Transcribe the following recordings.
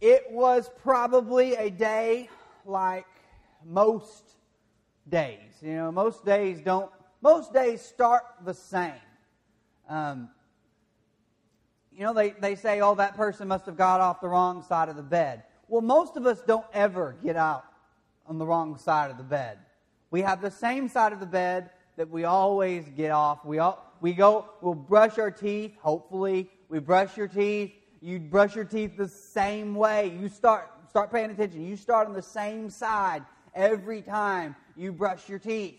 It was probably a day like most days. You know, most days don't, most days start the same. Um, you know, they, they say, oh, that person must have got off the wrong side of the bed. Well, most of us don't ever get out on the wrong side of the bed. We have the same side of the bed that we always get off. We, all, we go, we'll brush our teeth, hopefully. We brush your teeth. You brush your teeth the same way. You start, start paying attention. You start on the same side every time you brush your teeth.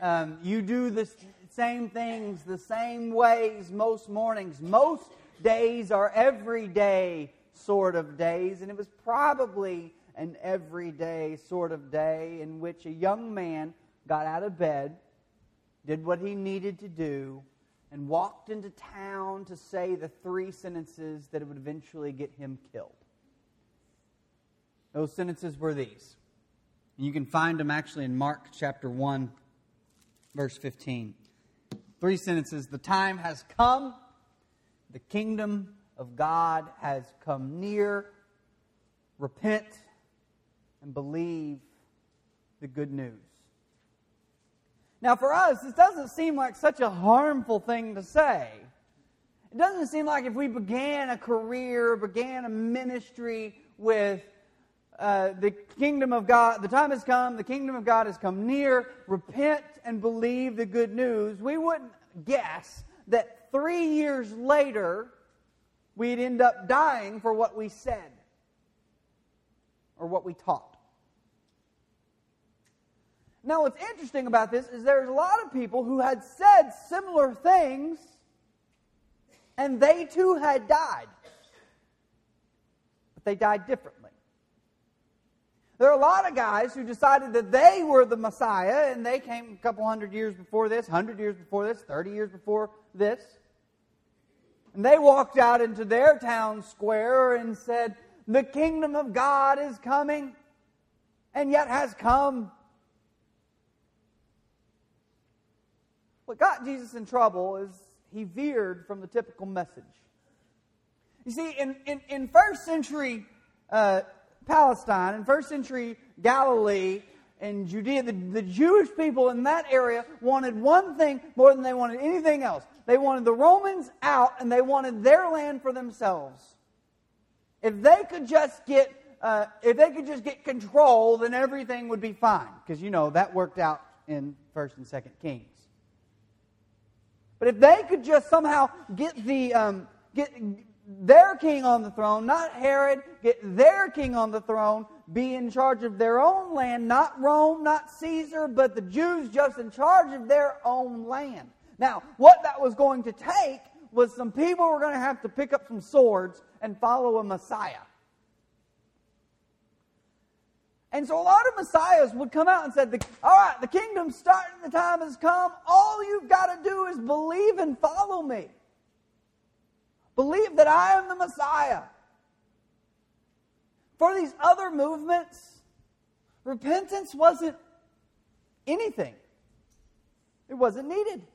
Um, you do the same things the same ways most mornings. Most days are everyday sort of days, and it was probably an everyday sort of day in which a young man got out of bed, did what he needed to do, and walked into town to say the three sentences that would eventually get him killed. Those sentences were these. You can find them actually in Mark chapter 1, verse 15. Three sentences. The time has come, the kingdom of God has come near. Repent and believe the good news. Now, for us, this doesn't seem like such a harmful thing to say. It doesn't seem like if we began a career, began a ministry with uh, the kingdom of God, the time has come, the kingdom of God has come near, repent and believe the good news, we wouldn't guess that three years later, we'd end up dying for what we said or what we taught. Now, what's interesting about this is there's a lot of people who had said similar things, and they too had died. But they died differently. There are a lot of guys who decided that they were the Messiah, and they came a couple hundred years before this, hundred years before this, thirty years before this. And they walked out into their town square and said, The kingdom of God is coming, and yet has come. What got Jesus in trouble is he veered from the typical message. You see, in, in, in first century uh, Palestine, in first century Galilee, and Judea, the, the Jewish people in that area wanted one thing more than they wanted anything else. They wanted the Romans out and they wanted their land for themselves. If they could just get, uh, if they could just get control, then everything would be fine. Because you know that worked out in First and Second Kings. But if they could just somehow get the um, get their king on the throne, not Herod, get their king on the throne, be in charge of their own land, not Rome, not Caesar, but the Jews just in charge of their own land. Now, what that was going to take was some people were going to have to pick up some swords and follow a Messiah. And so a lot of messiahs would come out and said, "All right, the kingdom's starting. The time has come. All you've got to do is believe and follow me. Believe that I am the Messiah." For these other movements, repentance wasn't anything. It wasn't needed.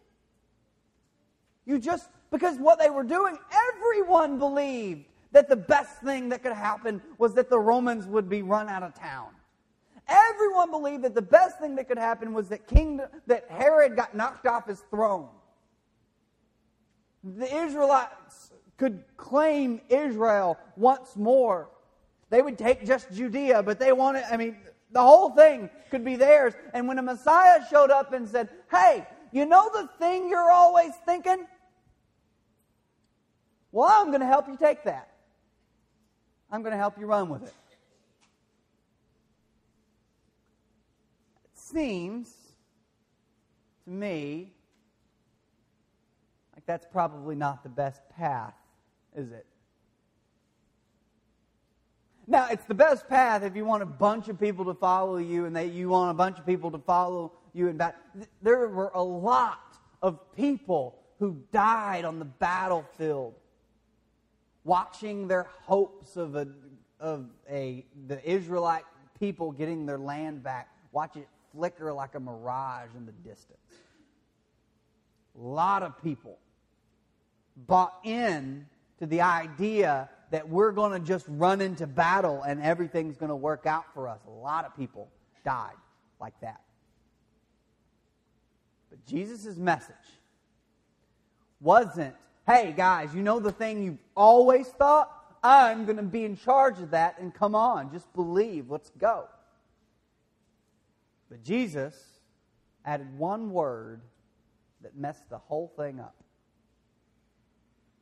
You just because what they were doing, everyone believed that the best thing that could happen was that the Romans would be run out of town. Everyone believed that the best thing that could happen was that King that Herod got knocked off his throne. The Israelites could claim Israel once more. They would take just Judea, but they wanted, I mean, the whole thing could be theirs. And when a Messiah showed up and said, Hey, you know the thing you're always thinking? Well, I'm going to help you take that. I'm going to help you run with it. Seems to me like that's probably not the best path, is it? Now, it's the best path if you want a bunch of people to follow you and that you want a bunch of people to follow you and back. There were a lot of people who died on the battlefield watching their hopes of a of a the Israelite people getting their land back. Watch it flicker like a mirage in the distance. A lot of people bought in to the idea that we're going to just run into battle and everything's going to work out for us. A lot of people died like that. But Jesus' message wasn't, hey, guys, you know the thing you've always thought? I'm going to be in charge of that, and come on, just believe. Let's go. But Jesus added one word that messed the whole thing up.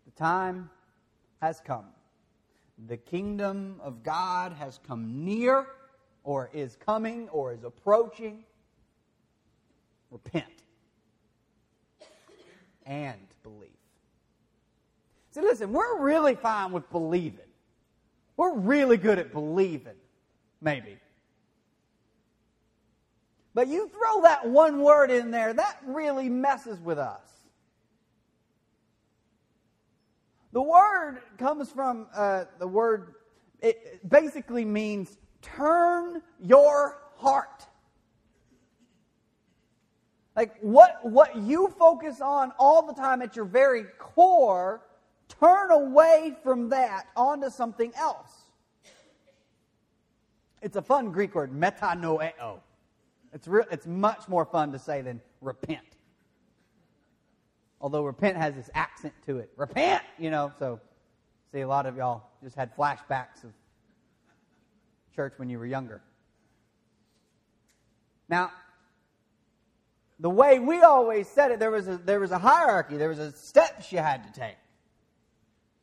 The time has come. The kingdom of God has come near, or is coming, or is approaching. Repent and believe. See, listen, we're really fine with believing. We're really good at believing, maybe. But you throw that one word in there, that really messes with us. The word comes from uh, the word, it basically means turn your heart. Like what, what you focus on all the time at your very core, turn away from that onto something else. It's a fun Greek word, metanoeo. It's, re- it's much more fun to say than repent. Although repent has this accent to it. Repent, you know, so see a lot of y'all just had flashbacks of church when you were younger. Now, the way we always said it, there was a, there was a hierarchy, there was a steps you had to take.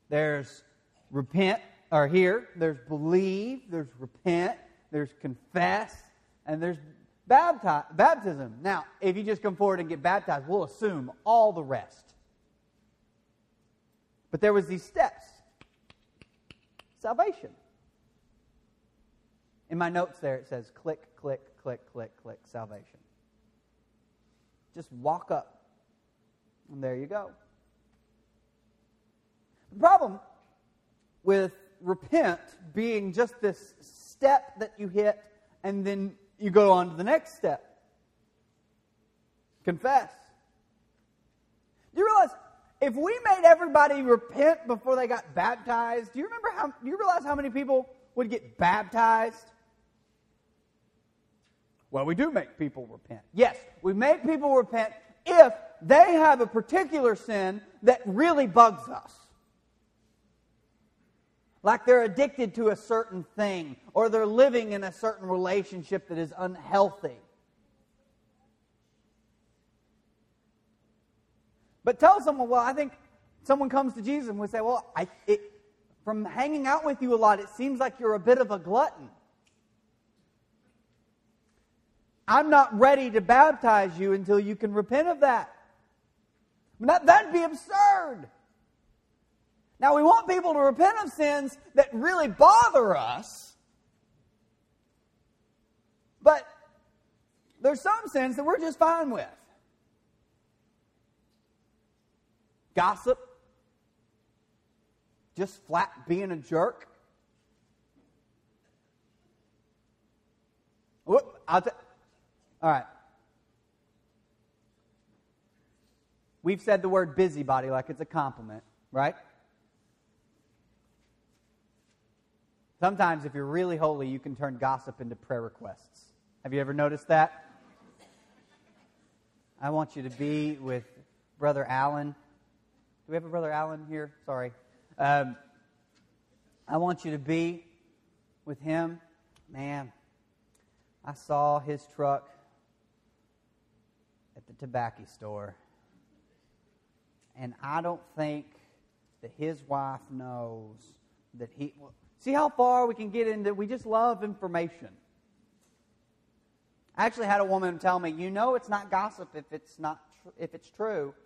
There's repent, or here, there's believe, there's repent, there's confess, and there's baptism. Now, if you just come forward and get baptized, we'll assume all the rest. But there was these steps. Salvation. In my notes there it says click, click, click, click, click, salvation. Just walk up. And there you go. The problem with repent being just this step that you hit and then you go on to the next step confess. Do you realize if we made everybody repent before they got baptized, do you remember how, do you realize how many people would get baptized? Well, we do make people repent. Yes, we make people repent if they have a particular sin that really bugs us. Like they're addicted to a certain thing, or they're living in a certain relationship that is unhealthy. But tell someone, well, I think someone comes to Jesus and would say, well, I, it, from hanging out with you a lot, it seems like you're a bit of a glutton. I'm not ready to baptize you until you can repent of that. that that'd be absurd. Now, we want people to repent of sins that really bother us, but there's some sins that we're just fine with. Gossip, just flat being a jerk. Whoop, I'll t- All right. We've said the word busybody like it's a compliment, right? Sometimes, if you're really holy, you can turn gossip into prayer requests. Have you ever noticed that? I want you to be with Brother Allen. Do we have a Brother Allen here? Sorry. Um, I want you to be with him. Man, I saw his truck at the tobacco store. And I don't think that his wife knows that he. Well, See how far we can get into we just love information. I actually had a woman tell me, "You know it's not gossip if it's not tr- if it's true."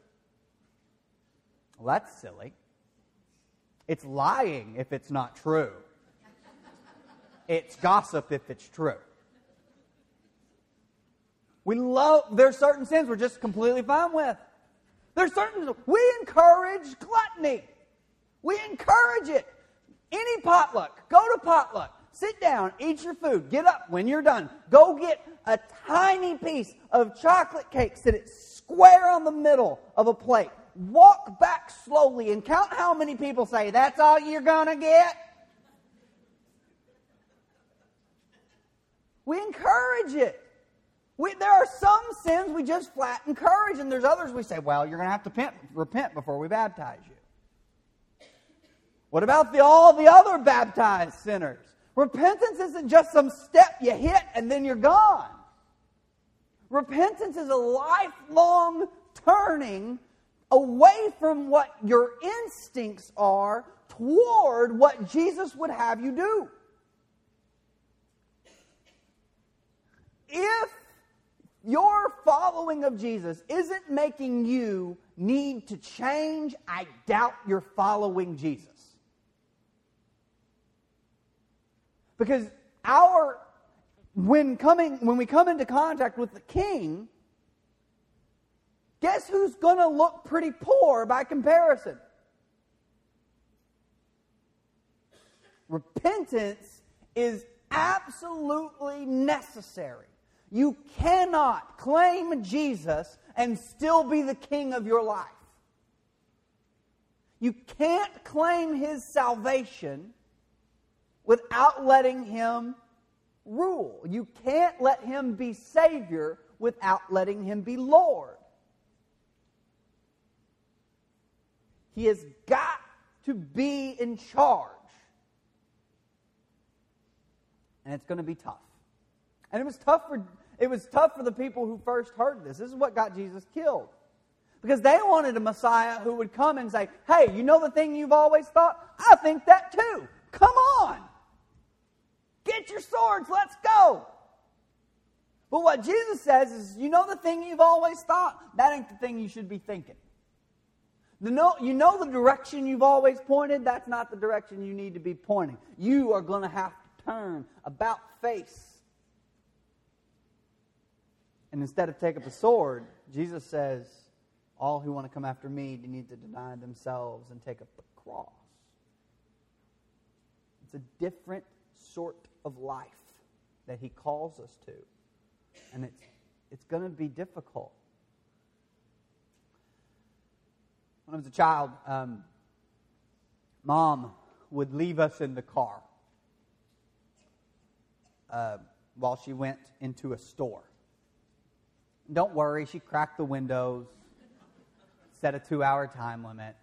Well, that's silly. It's lying if it's not true. It's gossip if it's true. We love there's certain sins we're just completely fine with. There's certain we encourage gluttony. We encourage it. Any potluck, go to potluck. Sit down, eat your food, get up when you're done. Go get a tiny piece of chocolate cake, sit it square on the middle of a plate. walk back slowly and count how many people say, That's all you're going to get. We encourage it. We, there are some sins we just flat encourage, and there's others we say, well, you're going to have to repent, repent before we baptize you. What about the, all the other baptized sinners? Repentance isn't just some step you hit and then you're gone. Repentance is a lifelong turning away from what your instincts are toward what Jesus would have you do. If your following of Jesus isn't making you need to change, I doubt you're following Jesus. Because our when coming when we come into contact with the king, guess who's going to look pretty poor by comparison? Repentance is absolutely necessary. You cannot claim Jesus and still be the king of your life. You can't claim his salvation without letting him rule. You can't let him be Savior without letting him be Lord. He has got to be in charge. And it's going to be tough. And it was tough for it was tough for the people who first heard this. This is what got Jesus killed. Because they wanted a Messiah who would come and say, Hey, you know the thing you've always thought? I think that too. Come on. Get your swords, let's go. But what Jesus says is, you know the thing you've always thought? That ain't the thing you should be thinking. The know, you know the direction you've always pointed? That's not the direction you need to be pointing. You are going to have to turn about face. And instead of take up a sword, Jesus says, all who want to come after me need to deny themselves and take up the cross. It's a different sort of life that he calls us to. And it's, it's going to be difficult. When I was a child, um, mom would leave us in the car uh, while she went into a store. Don't worry, she cracked the windows, set a two hour time limit.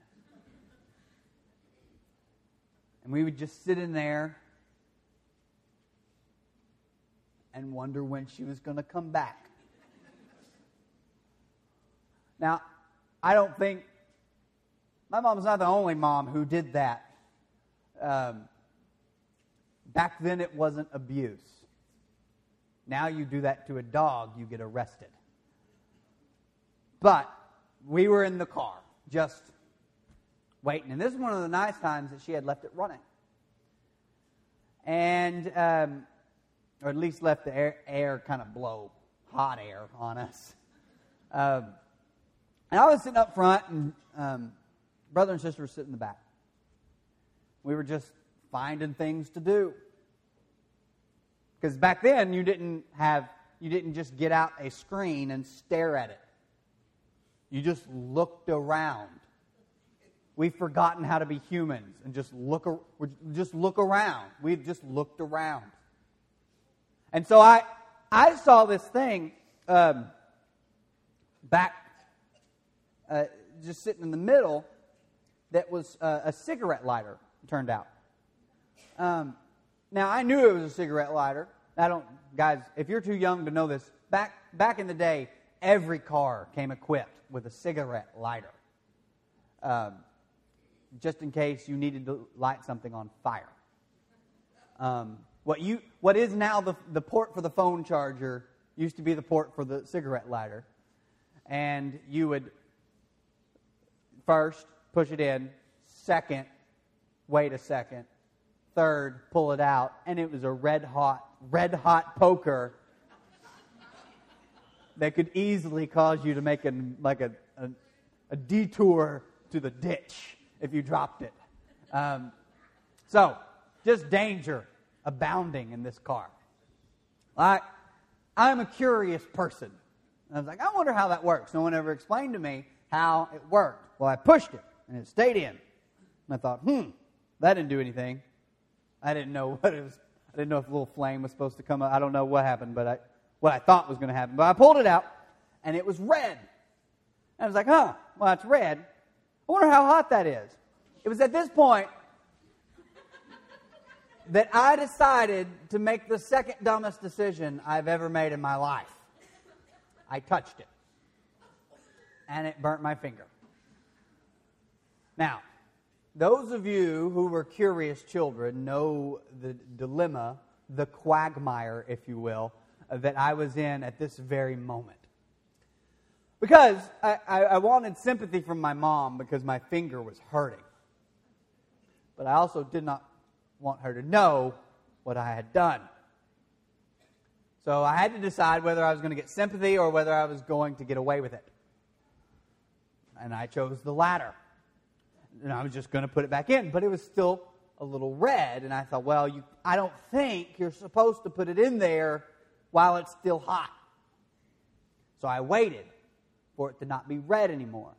And we would just sit in there and wonder when she was going to come back. Now, I don't think my mom's not the only mom who did that. Um, back then, it wasn't abuse. Now, you do that to a dog, you get arrested. But we were in the car, just waiting. And this is one of the nice times that she had left it running. And um, or at least left the air, air kind of blow hot air on us. Um, and I was sitting up front, and um, brother and sister were sitting in the back. We were just finding things to do. Because back then, you didn't have, you didn't just get out a screen and stare at it. You just looked around. We've forgotten how to be humans and just look, just look around. We've just looked around. And so I, I saw this thing um, back, uh, just sitting in the middle, that was uh, a cigarette lighter, turned out. Um, now, I knew it was a cigarette lighter. I don't, guys, if you're too young to know this, back, back in the day, every car came equipped with a cigarette lighter. Um, just in case you needed to light something on fire. Um, what, you, what is now the, the port for the phone charger used to be the port for the cigarette lighter. And you would first push it in, second, wait a second, third, pull it out, and it was a red hot, red hot poker that could easily cause you to make a, like a, a, a detour to the ditch if you dropped it. Um, so, just danger abounding in this car. I, I'm a curious person. And I was like, I wonder how that works. No one ever explained to me how it worked. Well, I pushed it, and it stayed in. And I thought, hmm, that didn't do anything. I didn't know what it was. I didn't know if a little flame was supposed to come up. I don't know what happened, but I, what I thought was going to happen. But I pulled it out, and it was red. And I was like, huh, well, it's red. I wonder how hot that is. It was at this point that I decided to make the second dumbest decision I've ever made in my life. I touched it, and it burnt my finger. Now, those of you who were curious children know the dilemma, the quagmire, if you will, that I was in at this very moment. Because I, I, I, wanted sympathy from my mom because my finger was hurting. But I also did not want her to know what I had done. So I had to decide whether I was going to get sympathy or whether I was going to get away with it. And I chose the latter. And I was just going to put it back in, but it was still a little red. And I thought, well, you, I don't think you're supposed to put it in there while it's still hot. So I waited for it to not be red anymore.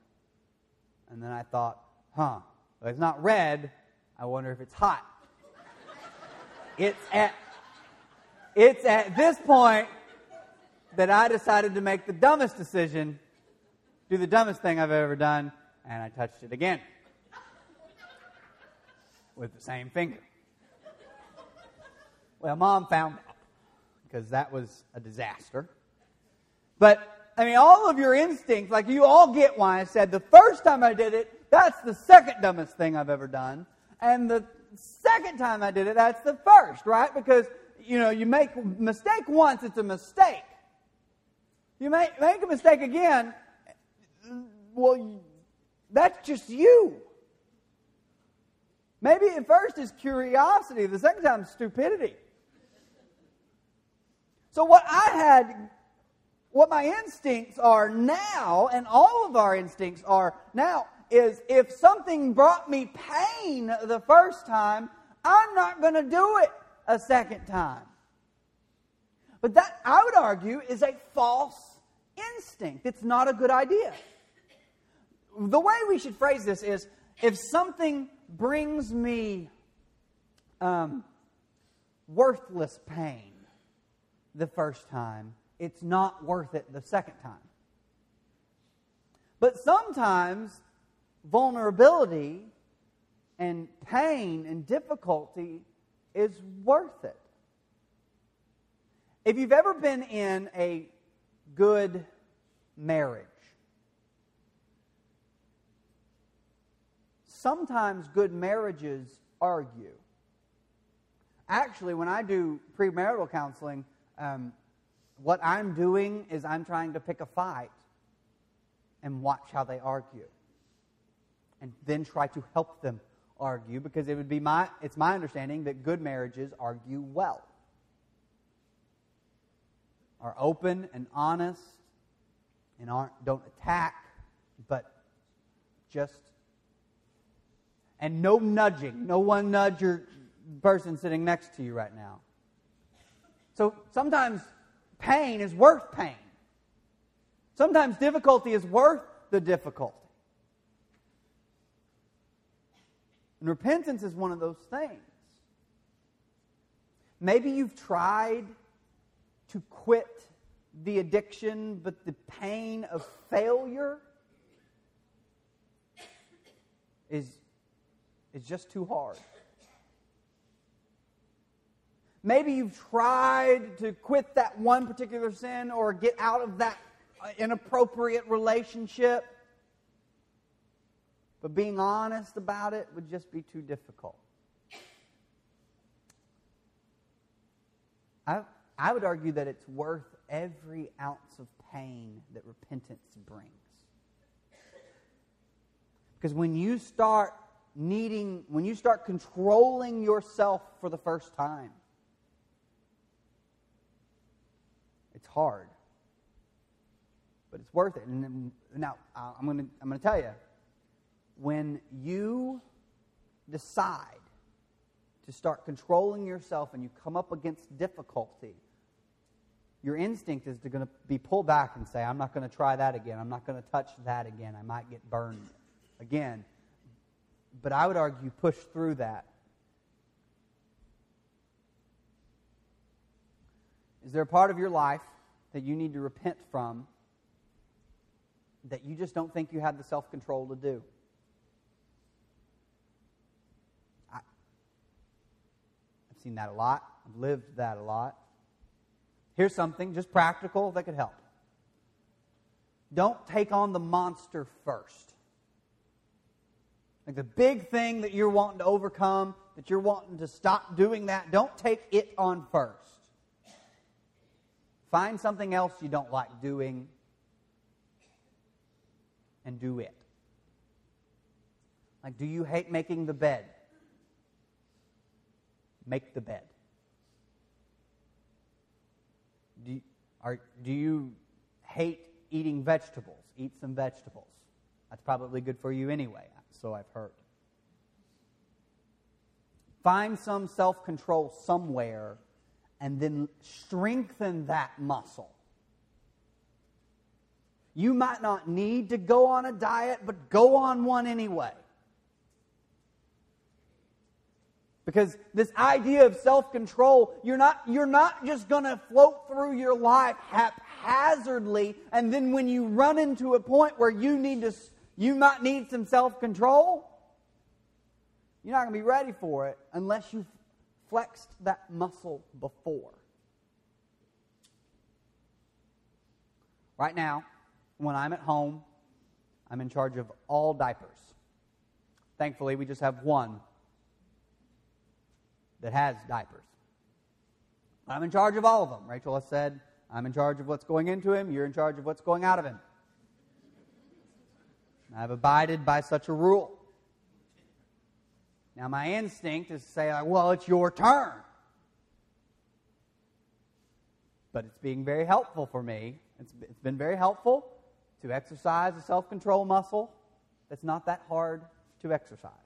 And then I thought, huh, it's not red, I wonder if it's hot. It's at it's at this point that I decided to make the dumbest decision, do the dumbest thing I've ever done, and I touched it again with the same finger. Well, mom found out because that was a disaster. But, I mean, all of your instincts, like you all get why I said the first time I did it, that's the second dumbest thing I've ever done. And the second time I did it, that's the first, right? Because, you know, you make mistake once, it's a mistake. You make, make a mistake again, well, that's just you. Maybe at first it's curiosity, the second time stupidity. So, what I had, what my instincts are now, and all of our instincts are now, is if something brought me pain the first time, I'm not going to do it a second time. But that, I would argue, is a false instinct. It's not a good idea. The way we should phrase this is if something brings me um, worthless pain the first time, it's not worth it the second time. But sometimes vulnerability and pain and difficulty is worth it. If you've ever been in a good marriage, sometimes good marriages argue. Actually, when I do premarital counseling, um, what I'm doing is I'm trying to pick a fight and watch how they argue. And then try to help them argue because it would be my it's my understanding that good marriages argue well. Are open and honest and aren't don't attack, but just and no nudging. No one nudge your person sitting next to you right now. So sometimes pain is worth pain. Sometimes difficulty is worth the difficulty. And repentance is one of those things. Maybe you've tried to quit the addiction, but the pain of failure is is just too hard. Maybe you've tried to quit that one particular sin or get out of that inappropriate relationship, but being honest about it would just be too difficult. I, I would argue that it's worth every ounce of pain that repentance brings. Because when you start needing, when you start controlling yourself for the first time, it's hard. But it's worth it. And now, I'm going to I'm going to tell you when you decide to start controlling yourself and you come up against difficulty, your instinct is to going to be pulled back and say, I'm not going to try that again. I'm not going to touch that again. I might get burned again. But I would argue push through that. Is there a part of your life that you need to repent from that you just don't think you have the self control to do? I, I've seen that a lot. I've lived that a lot. Here's something just practical that could help. Don't take on the monster first. Like the big thing that you're wanting to overcome, that you're wanting to stop doing that, don't take it on first. Find something else you don't like doing and do it. Like, do you hate making the bed? Make the bed. Do you, are, do you hate eating vegetables? Eat some vegetables. That's probably good for you anyway, so I've heard. Find some self control somewhere and then strengthen that muscle. You might not need to go on a diet, but go on one anyway. Because this idea of self control, you're not, you're not just going to float through your life haphazardly, and then when you run into a point where you need to, you might need some self control, you're not going to be ready for it unless you've flexed that muscle before. Right now, when I'm at home, I'm in charge of all diapers. Thankfully, we just have one that has diapers. I'm in charge of all of them. Rachel has said, I'm in charge of what's going into him, you're in charge of what's going out of him. I've abided by such a rule. Now, my instinct is to say, well, it's your turn. But it's being very helpful for me. It's, it's been very helpful to exercise a self control muscle that's not that hard to exercise.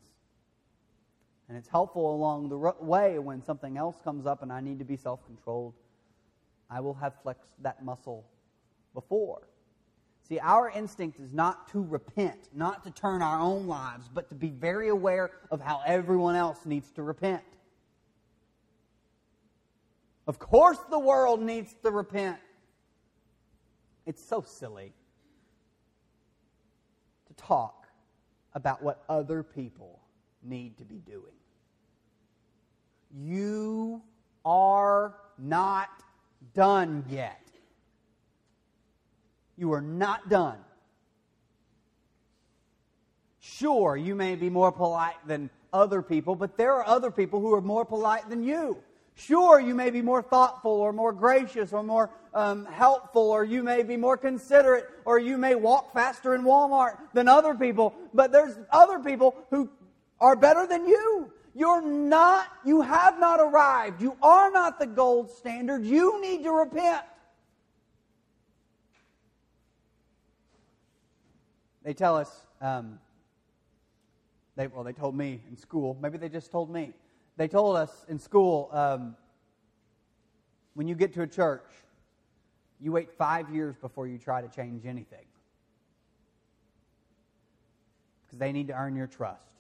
And it's helpful along the way when something else comes up and I need to be self controlled. I will have flexed that muscle before. See, our instinct is not to repent, not to turn our own lives, but to be very aware of how everyone else needs to repent. Of course, the world needs to repent. It's so silly to talk about what other people need to be doing. You are not done yet. You are not done. Sure, you may be more polite than other people, but there are other people who are more polite than you. Sure, you may be more thoughtful or more gracious or more um, helpful, or you may be more considerate, or you may walk faster in Walmart than other people, but there's other people who are better than you. You're not, you have not arrived. You are not the gold standard. You need to repent. They tell us, um, they, well, they told me in school, maybe they just told me. They told us in school um, when you get to a church, you wait five years before you try to change anything. Because they need to earn your trust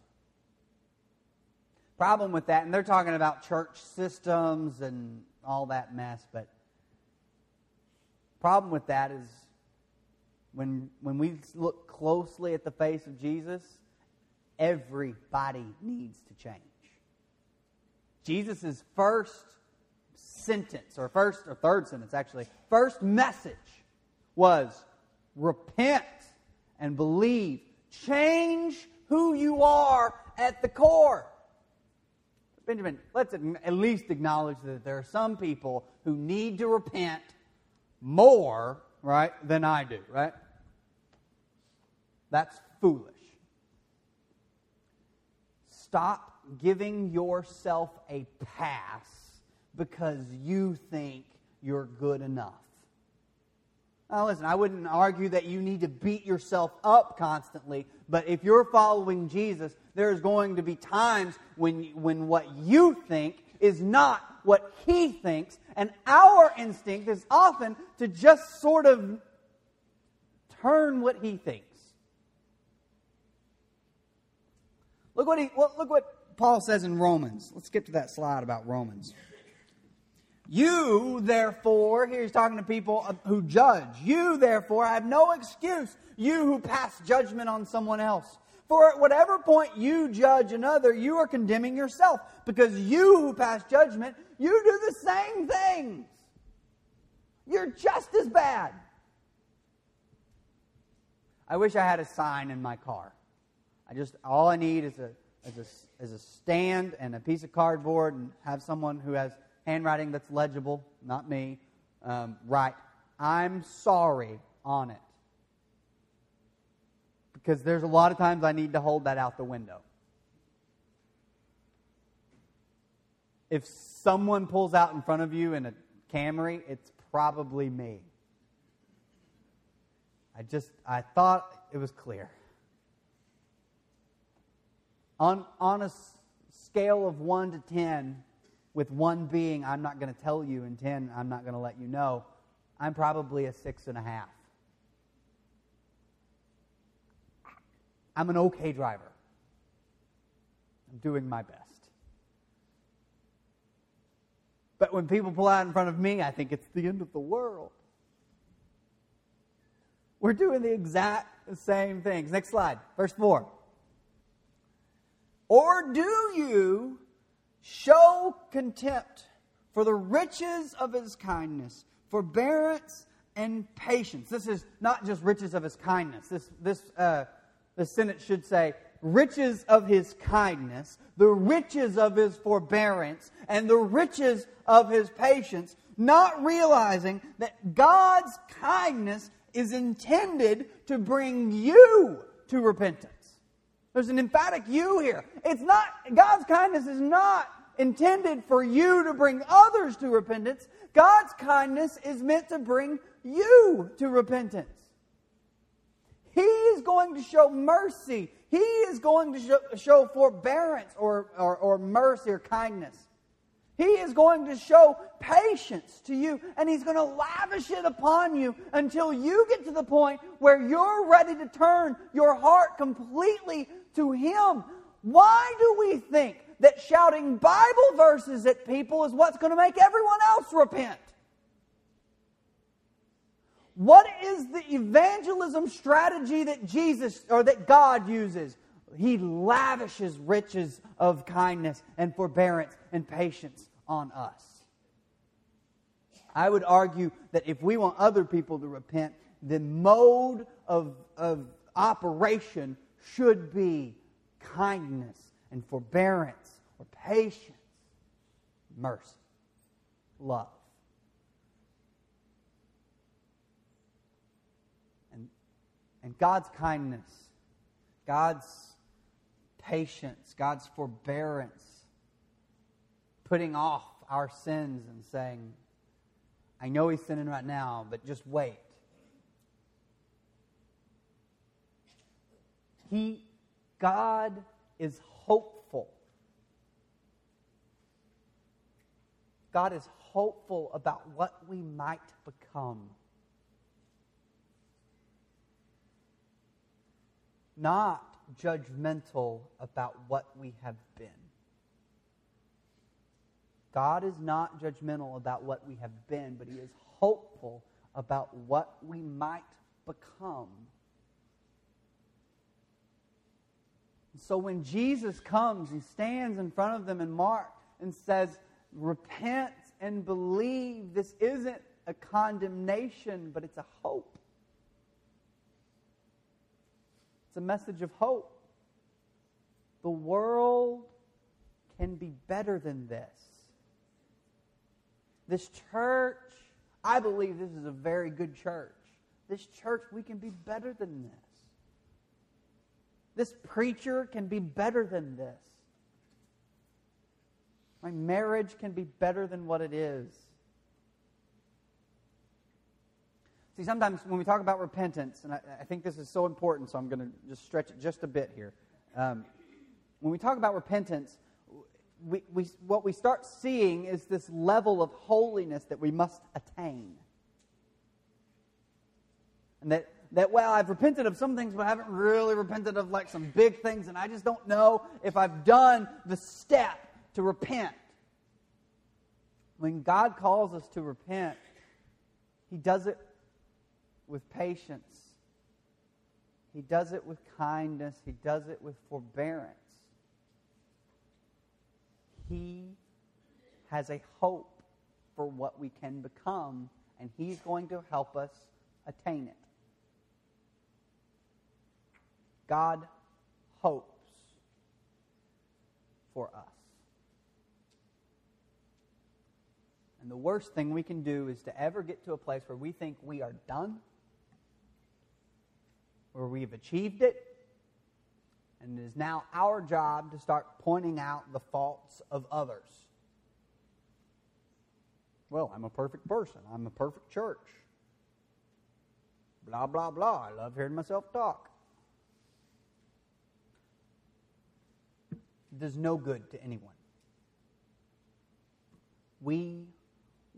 problem with that, and they're talking about church systems and all that mess, but problem with that is when, when we look closely at the face of Jesus, everybody needs to change. Jesus' first sentence, or first or third sentence actually, first message was repent and believe. Change who you are at the core. Benjamin, let's at least acknowledge that there are some people who need to repent more, right, than I do, right? That's foolish. Stop giving yourself a pass because you think you're good enough. Now, listen, I wouldn't argue that you need to beat yourself up constantly, but if you're following Jesus, there's going to be times when, when what you think is not what he thinks, and our instinct is often to just sort of turn what he thinks. Look what, he, look what Paul says in Romans. Let's skip to that slide about Romans. You, therefore, here he's talking to people who judge. You, therefore, have no excuse, you who pass judgment on someone else. For at whatever point you judge another, you are condemning yourself, because you who pass judgment, you do the same things. You're just as bad. I wish I had a sign in my car. I just all I need is a is a, is a stand and a piece of cardboard and have someone who has handwriting that's legible, not me, um, write, I'm sorry on it. Because there's a lot of times I need to hold that out the window. If someone pulls out in front of you in a Camry, it's probably me. I just, I thought it was clear. On, on a scale of 1 to 10, with 1 being, I'm not going to tell you, and 10, I'm not going to let you know, I'm probably a six and a half. I'm an okay driver. I'm doing my best. But when people pull out in front of me, I think it's the end of the world. We're doing the exact same things. Next slide, verse 4. Or do you show contempt for the riches of his kindness, forbearance, and patience? This is not just riches of his kindness. This, this, uh, sentence should say, riches of his kindness, the riches of his forbearance, and the riches of his patience, not realizing that God's kindness is intended to bring you to repentance. There's an emphatic you here. It's not, God's kindness is not intended for you to bring others to repentance. God's kindness is meant to bring you to repentance. He is going to show mercy. He is going to show, forbearance or, or, or mercy or kindness. He is going to show patience to you, and He's going to lavish it upon you until you get to the point where you're ready to turn your heart completely to Him. Why do we think that shouting Bible verses at people is what's going to make everyone else repent? What is the evangelism strategy that Jesus or that God uses? He lavishes riches of kindness and forbearance and patience on us. I would argue that if we want other people to repent, the mode of, of operation should be kindness and forbearance or patience, mercy, love. And, and God's kindness, God's patience, God's forbearance, putting off our sins and saying, I know he's sinning right now, but just wait. He, God is hopeful. God is hopeful about what we might become. Not judgmental about what we have been. God is not judgmental about what we have been, but He is hopeful about what we might become. So when Jesus comes, He stands in front of them in Mark and says, Repent and believe. This isn't a condemnation, but it's a hope. It's a message of hope. The world can be better than this. This church, I believe this is a very good church. This church, we can be better than this. This preacher can be better than this. My marriage can be better than what it is. See, sometimes when we talk about repentance, and I, I think this is so important, so I'm going to just stretch it just a bit here. Um, when we talk about repentance, we, we, what we start seeing is this level of holiness that we must attain. And that that, well, I've repented of some things, but I haven't really repented of like some big things, and I just don't know if I've done the step to repent. When God calls us to repent, He does it with patience. He does it with kindness. He does it with forbearance. He has a hope for what we can become, and He's going to help us attain it. God hopes for us. And the worst thing we can do is to ever get to a place where we think we are done, where we've achieved it, and it is now our job to start pointing out the faults of others. Well, I'm a perfect person. I'm a perfect church. Blah, blah, blah. I love hearing myself talk. It does no good to anyone. We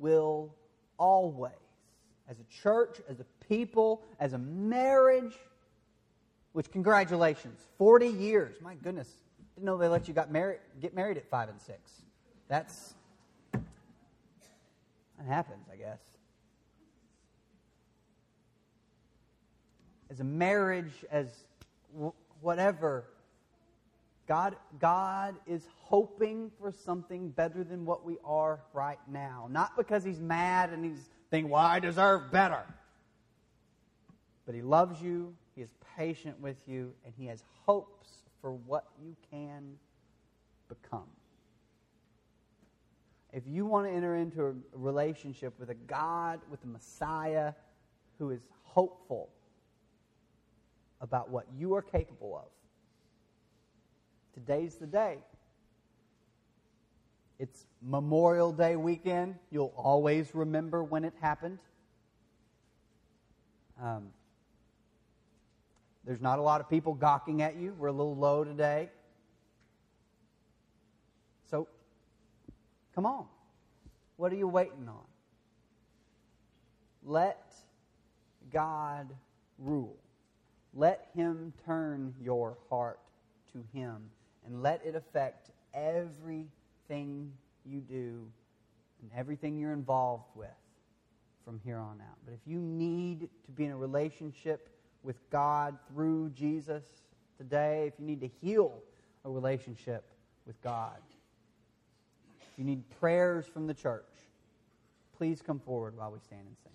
will always, as a church, as a people, as a marriage, which congratulations, 40 years. My goodness. Didn't know they let you got married, get married at 5 and 6. That's that happens, I guess. As a marriage, as whatever, God, God is hoping for something better than what we are right now. Not because He's mad and He's thinking, well, I deserve better. But He loves you, He is patient with you, and He has hopes for what you can become if you want to enter into a relationship with a God, with a Messiah who is hopeful about what you are capable of, today's the day. It's Memorial Day weekend. You'll always remember when it happened. Um, there's not a lot of people gawking at you. We're a little low today. So Come on. What are you waiting on? Let God rule. Let Him turn your heart to Him and let it affect everything you do and everything you're involved with from here on out. But if you need to be in a relationship with God through Jesus today, if you need to heal a relationship with God, if you need prayers from the church, please come forward while we stand and sing.